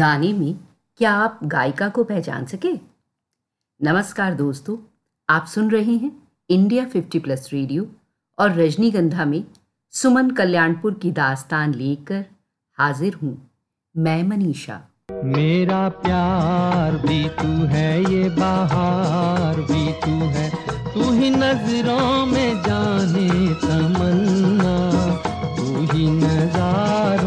गाने में क्या आप गायिका को पहचान सके? नमस्कार दोस्तों, आप सुन रहे हैं इंडिया 50 प्लस रेडियो और रजनीगंधा में सुमन कल्याणपुर की दास्तान लेकर हाजिर हूँ मैं मनीषा। मेरा प्यार भी तू है, ये बाहर भी तू है। तू ही नज़रों में जाने तमन्ना, तू ही नजारों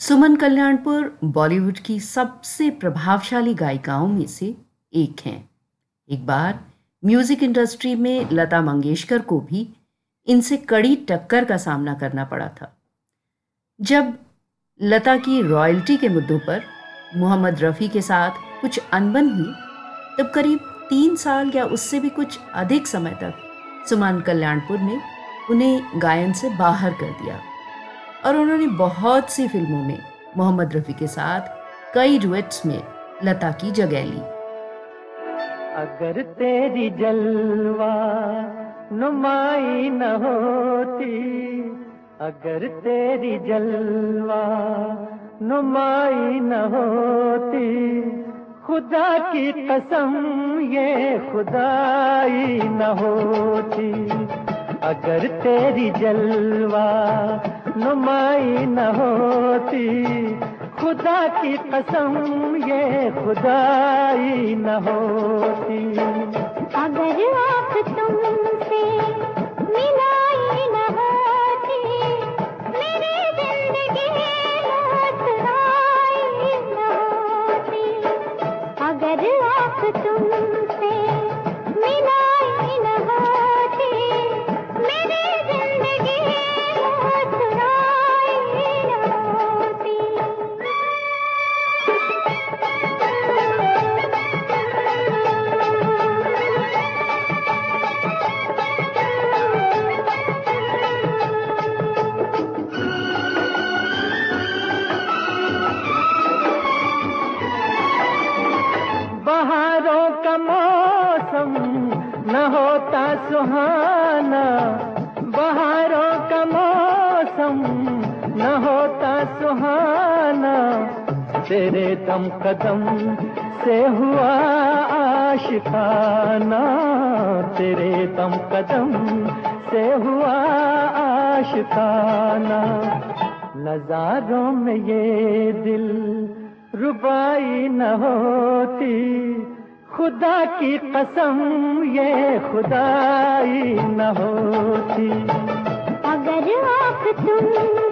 सुमन कल्याणपुर बॉलीवुड की सबसे प्रभावशाली गायिकाओं में से एक हैं। एक बार म्यूज़िक इंडस्ट्री में लता मंगेशकर को भी इनसे कड़ी टक्कर का सामना करना पड़ा था। जब लता की रॉयल्टी के मुद्दों पर मोहम्मद रफ़ी के साथ कुछ अनबन हुई, तब करीब तीन साल या उससे भी कुछ अधिक समय तक सुमन कल्याणपुर ने उन्हें गायन से बाहर कर दिया। और उन्होंने बहुत सी फ़िल्मों में मोहम्मद रफ़ी के साथ कई डुएट्स में लता की जगह ली। अगर तेरी जलवा नुमाई न होती, अगर तेरी जलवा नुमाई न होती, खुदा की कसम ये खुदाई न होती। अगर तेरी जलवा नुमाई न होती। खुदा की कसम ये खुदाई न होती। अगर आप तुमसे न होता सुहाना, बहारों का मौसम, न होता सुहाना। तेरे दम कदम से हुआ आशिकाना, तेरे दम कदम से हुआ आशिकाना। नजारों में ये दिल रुबाई न होती खुदा की कसम ये खुदाई न होती। अगर आप तुमसे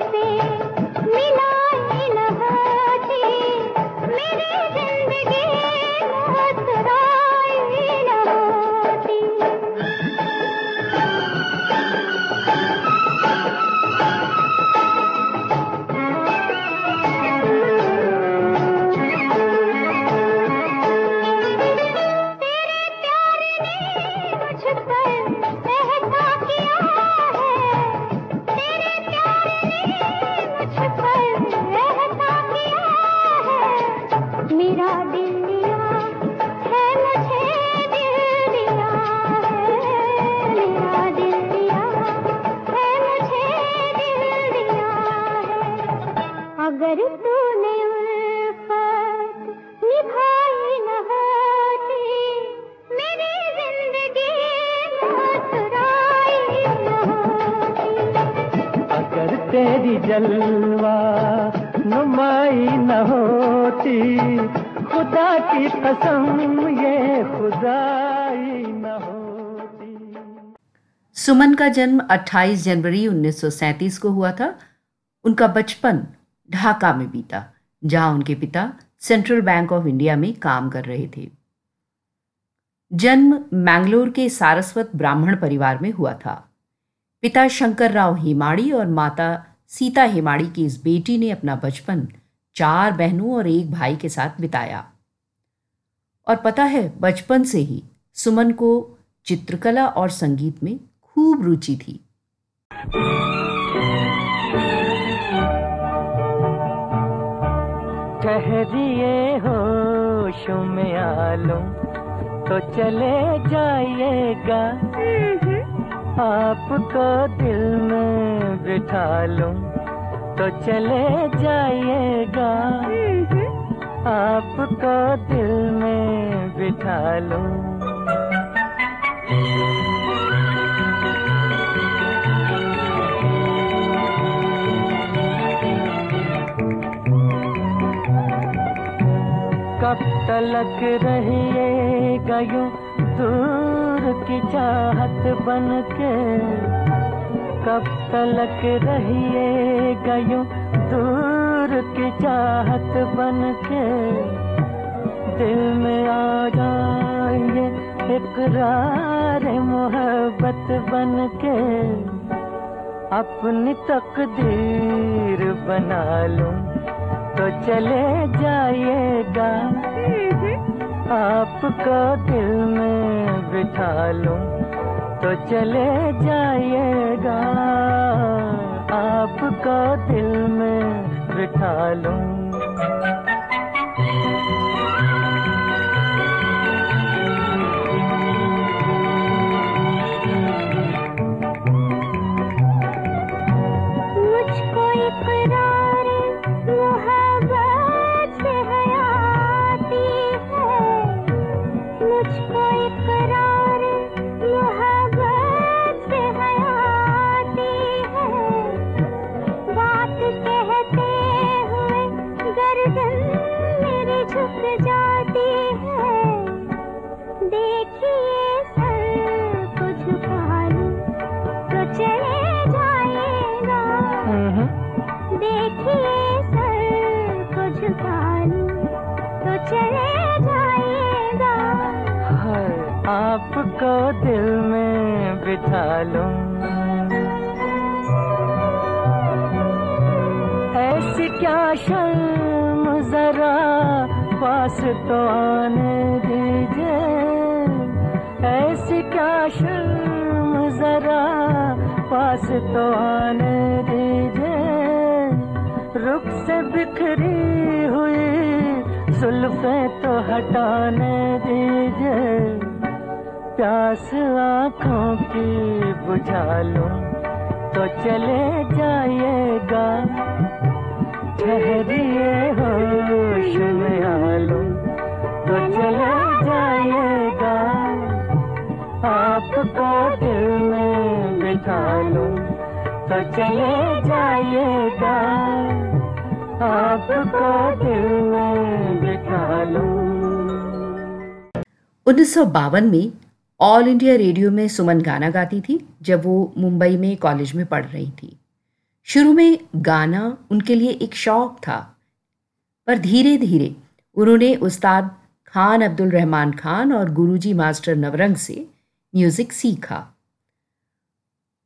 सुमन का जन्म 28 जनवरी 1937 को हुआ था। उनका बचपन ढाका में बीता, जहाँ उनके पिता सेंट्रल बैंक ऑफ़ इंडिया में काम कर रहे थे। जन्म मैंगलोर के सारस्वत ब्राह्मण परिवार में हुआ था। पिता शंकर राव हेमाड़ी और माता सीता हेमाड़ी की इस बेटी ने अपना बचपन चार बहनों और एक भाई के साथ बिताया। और पता है बचपन से ही सुमन को चित्रकला और संगीत में खूब रुचि थी। ठहरिए होश में आलूं तो चले जाइएगा। आपको दिल में बिठा लूँ तो चले जाइएगा आपको दिल में बिठा लूँ। कब तलक रहिएगा यूँ दूर की चाहत बन के कब तलक रहिएगा यूँ दूर की चाहत बन के दिल में आ जाइए इकरार मोहब्बत बन के। अपनी तकदीर बना लूँ तो चले जाइएगा। आपको दिल में बिठा लूँ तो चले जाइएगा। आपको दिल में बिठा लूँ आपको दिल में बिठा लूँ। ऐसी क्या शर्म जरा पास तो आने दीजिए। ऐसी क्या शर्म जरा पास तो आने दीजिए। रुख से बिखरी हुई जुल्फे तो हटाने दीजिए। प्यास आँखों की बुझा लूँ तो चले जाइएगा। ठहरिए होश में आलूं तो चले जाइएगा। आपको दिल में बिठा लूँ तो चले जाइएगा। आपको दिल में बिठा लूँ। उन्नीस में ऑल इंडिया रेडियो में सुमन गाना गाती थी, जब वो मुंबई में कॉलेज में पढ़ रही थी। शुरू में गाना उनके लिए एक शौक था, पर धीरे धीरे उन्होंने उस्ताद खान अब्दुल रहमान खान और गुरुजी मास्टर नवरंग से म्यूज़िक सीखा।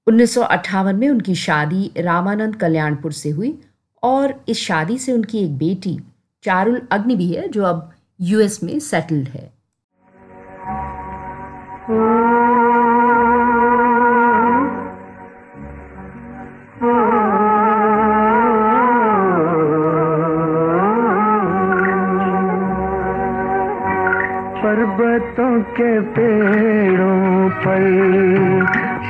उन्नीस सौ अट्ठावन में उनकी शादी रामानंद कल्याणपुर से हुई और इस शादी से उनकी एक बेटी चारुल अग्नि भी है जो अब यूएस में सेटल्ड है। पर्वतों के पेड़ों पर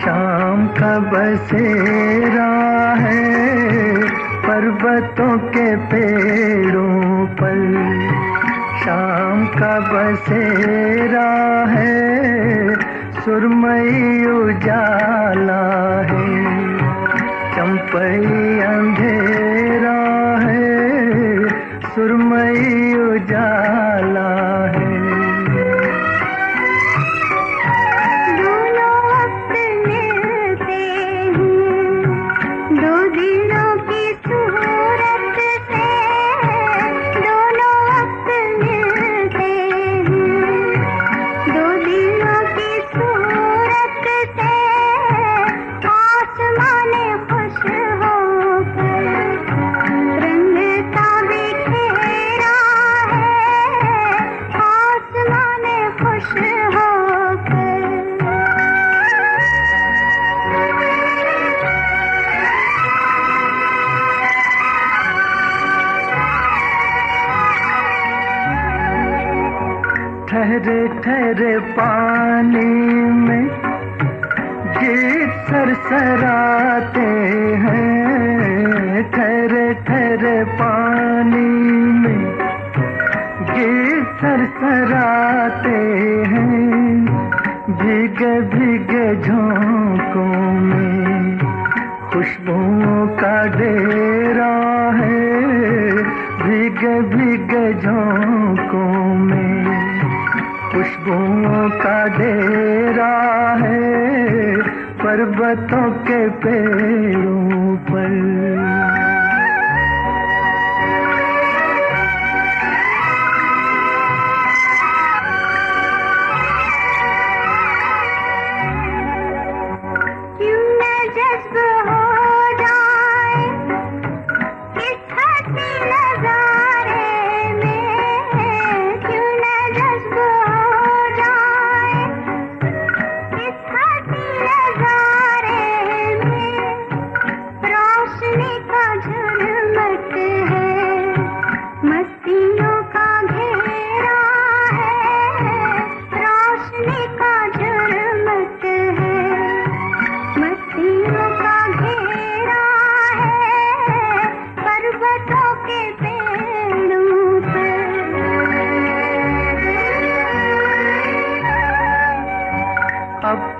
शाम का बसेरा है। पर्वतों के पेड़ों पर शाम का बसेरा है। सुरमई उजाला है चंपई अंधेरा है सुरमई उजाला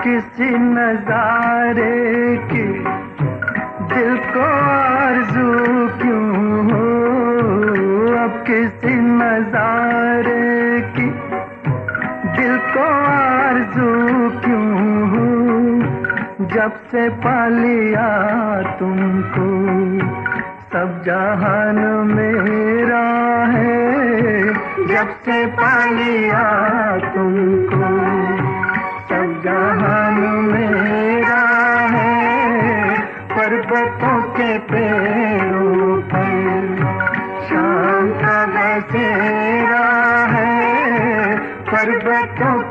किसी नजारे की दिल को आरज़ू क्यों हो? अब किसी नजारे की दिल को आरज़ू क्यों हो? जब से पा लिया तुमको, सब जहान मेरा है। जब से पा लिया तुमको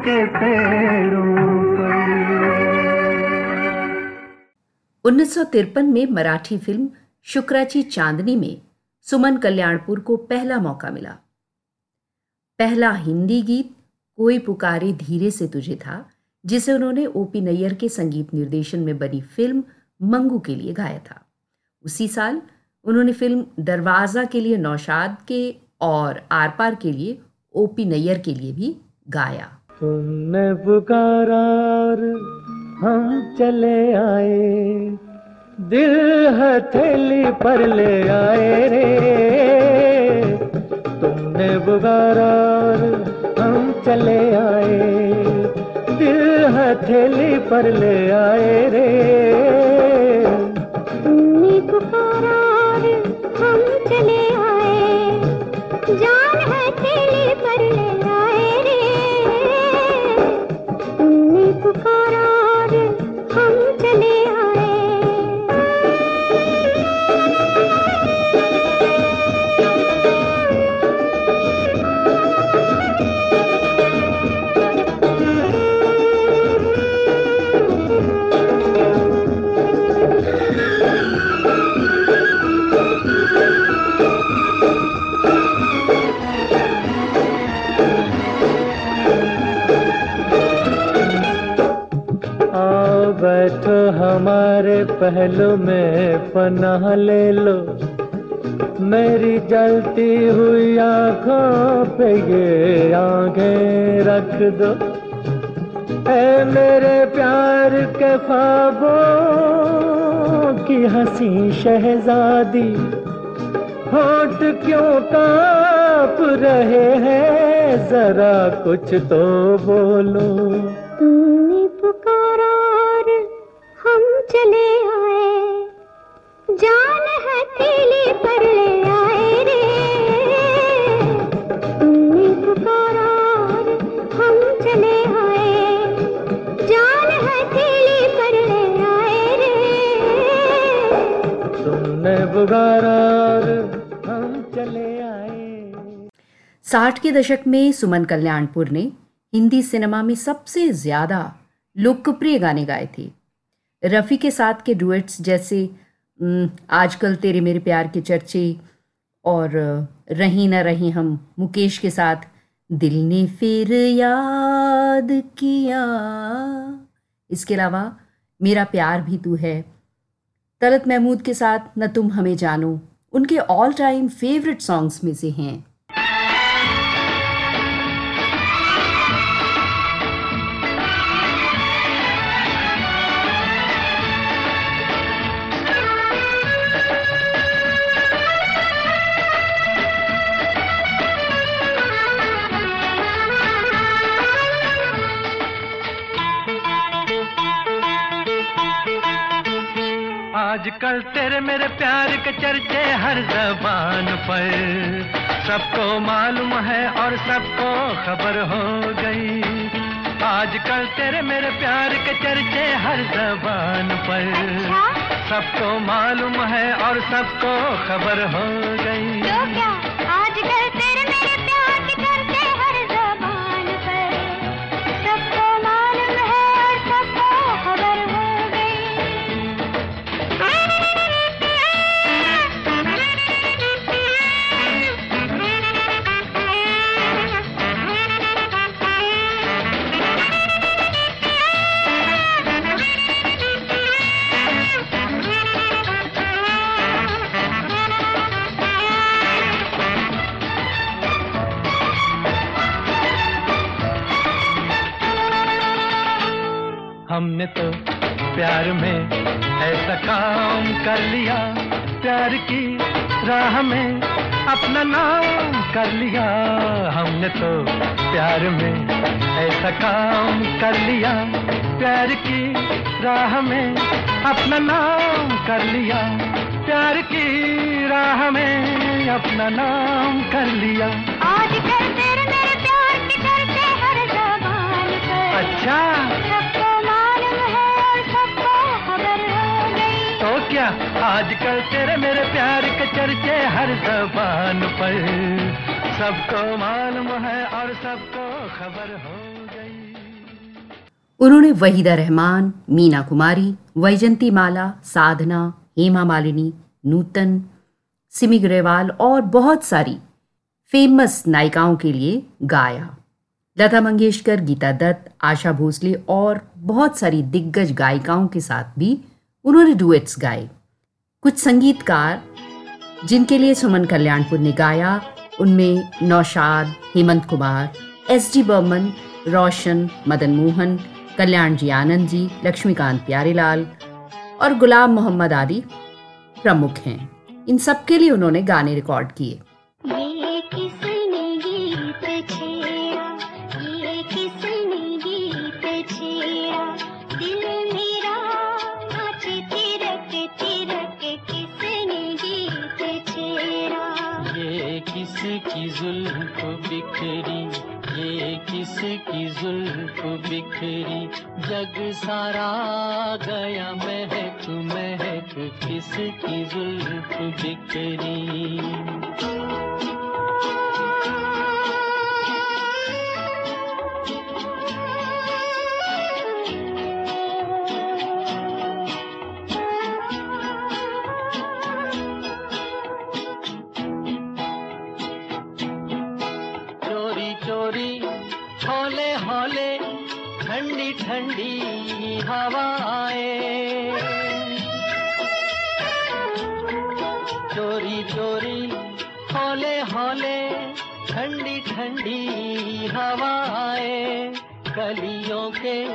के पेड़ों पर। उन्नीस में मराठी फ़िल्म शुक्राची चांदनी में सुमन कल्याणपुर को पहला मौका मिला। पहला हिंदी गीत, कोई पुकारे धीरे से तुझे था, जिसे उन्होंने ओपी नैयर के संगीत निर्देशन में बनी फ़िल्म मंगू के लिए गाया था। उसी साल उन्होंने फ़िल्म दरवाज़ा के लिए नौशाद के और आर पार के लिए ओपी नैयर के लिए भी गाया। तुमने पुकारा हम चले आए, दिल हथेली पर ले आए रे। तुमने पुकारा हम चले आए, दिल हथेली पर ले आए रे। तुमने पुकारा हम चले आए, जान हथेली पर ले हमारे पहलू में पनाह ले लो। मेरी जलती हुई आँखों पे ये आँखें रख दो। ऐ मेरे प्यार के ख्वाबों की हँसी शहजादी, होठ क्यों काँप रहे हैं? जरा कुछ तो बोलो। तुमने पुकारा हम चले साठ के दशक में सुमन कल्याणपुर ने हिंदी सिनेमा में सबसे ज़्यादा लोकप्रिय गाने गाए थे। रफ़ी के साथ के डुएट्स जैसे आजकल तेरे मेरे प्यार के चर्चे और, रही न रही हम मुकेश के साथ, दिल ने फिर याद किया इसके अलावा, मेरा प्यार भी तू है तलत महमूद के साथ, न तुम हमें जानो उनके ऑल टाइम फेवरेट सॉन्ग्स में से हैं। चर्चे हर जबान पर। सबको मालूम है और सबको खबर हो गई। आजकल तेरे मेरे प्यार के चर्चे हर जबान पर। सबको मालूम है और सबको खबर हो गई। कर लिया हमने तो प्यार में ऐसा काम कर लिया। प्यार की राह में अपना नाम कर लिया। प्यार की राह में अपना नाम कर लिया। आज तेरे क्या। आजकल तेरे मेरे प्यार के चर्चे हर जबान पर। सबको मालूम है और सबको खबर हो उन्होंने वहीदा रहमान, मीना कुमारी, वैजंती माला, साधना, हेमा मालिनी, नूतन, सिमी ग्रेवाल और बहुत सारी फ़ेमस नायिकाओं के लिए गाया। लता मंगेशकर, गीता दत्त, आशा भोसले और बहुत सारी दिग्गज गायिकाओं के साथ भी उन्होंने डुएट्स गाए। कुछ संगीतकार, जिनके लिए सुमन कल्याणपुर ने गाया, उनमें नौशाद, हेमंत कुमार, एस डी बर्मन, रोशन, मदन मोहन, कल्याण जी आनंद जी, लक्ष्मीकांत प्यारेलाल और गुलाम मोहम्मद आदि प्रमुख हैं। इन सबके लिए उन्होंने गाने रिकॉर्ड किए। जुल्फ बिखरी जग सारा गया महक महक किसकी जुल्फ बिखरी? ठंडी हवाएँ। चोरी चोरी, हौले हौले, ठंडी ठंडी हवाएँ। कलियों के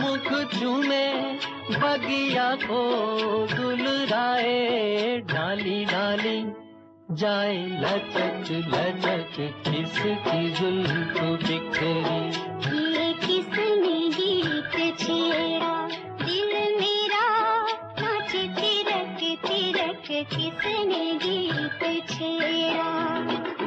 मुख चूमे, बगिया को दुलराए डाली डाली, जाए लचक लचक, किसकी जुल्फ बिखरी। किसने गीत छेड़ा।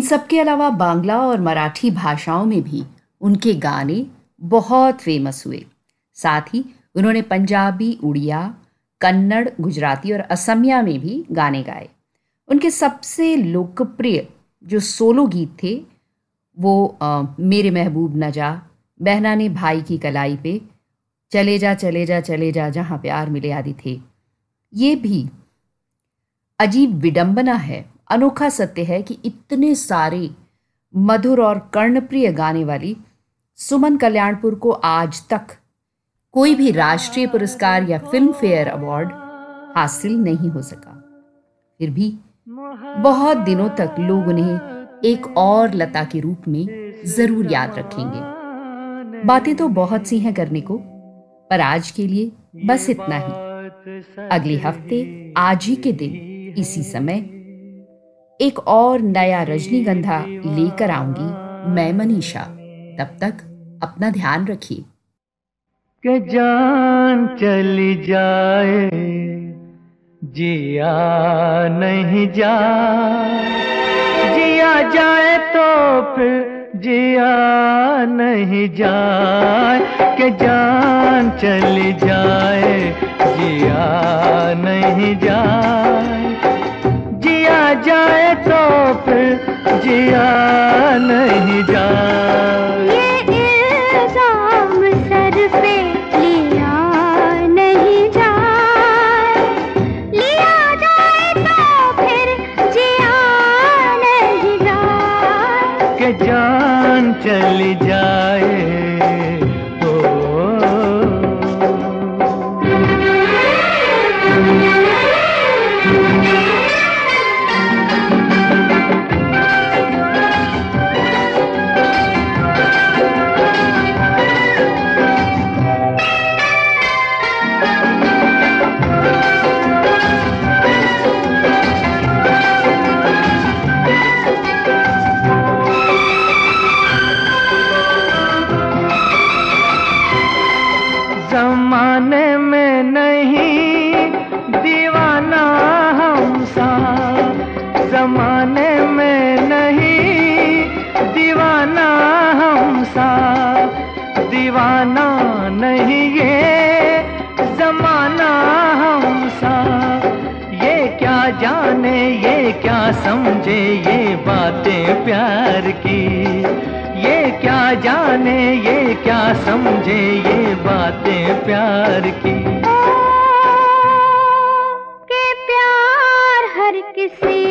इन सब के अलावा बांग्ला और मराठी भाषाओं में भी उनके गाने बहुत फ़ेमस हुए। साथ ही उन्होंने पंजाबी उड़िया कन्नड़ गुजराती और असमिया में भी गाने गाए। उनके सबसे लोकप्रिय जो सोलो गीत थे वो अ, मेरे महबूब न जा बहना ने भाई की कलाई पे चले जा चले जा चले जा जहाँ प्यार मिले आदि थे। ये भी अजीब विडंबना है अनोखा सत्य है कि इतने सारे मधुर और कर्णप्रिय गाने वाली सुमन कल्याणपुर को आज तक कोई भी राष्ट्रीय पुरस्कार या फ़िल्म फेयर अवार्ड हासिल नहीं हो सका। फिर भी बहुत दिनों तक लोग उन्हें एक और लता के रूप में ज़रूर याद रखेंगे। बातें तो बहुत सी हैं करने को, पर आज के लिए बस इतना ही। अगले हफ़्ते आज ही के दिन, इसी समय एक और नया रजनीगंधा लेकर आऊँगी, मैं मनीषा। तब तक अपना ध्यान रखिए। के जान चली जाए, जिया नहीं जा जिया जाए तो फिर जिया नहीं जाए। के जान चली जाए, जिया नहीं जाए। जाए तो फिर जिया नहीं जाए प्यार की। ये क्या जाने, ये क्या समझे, ये बातें प्यार की। के प्यार हर किसी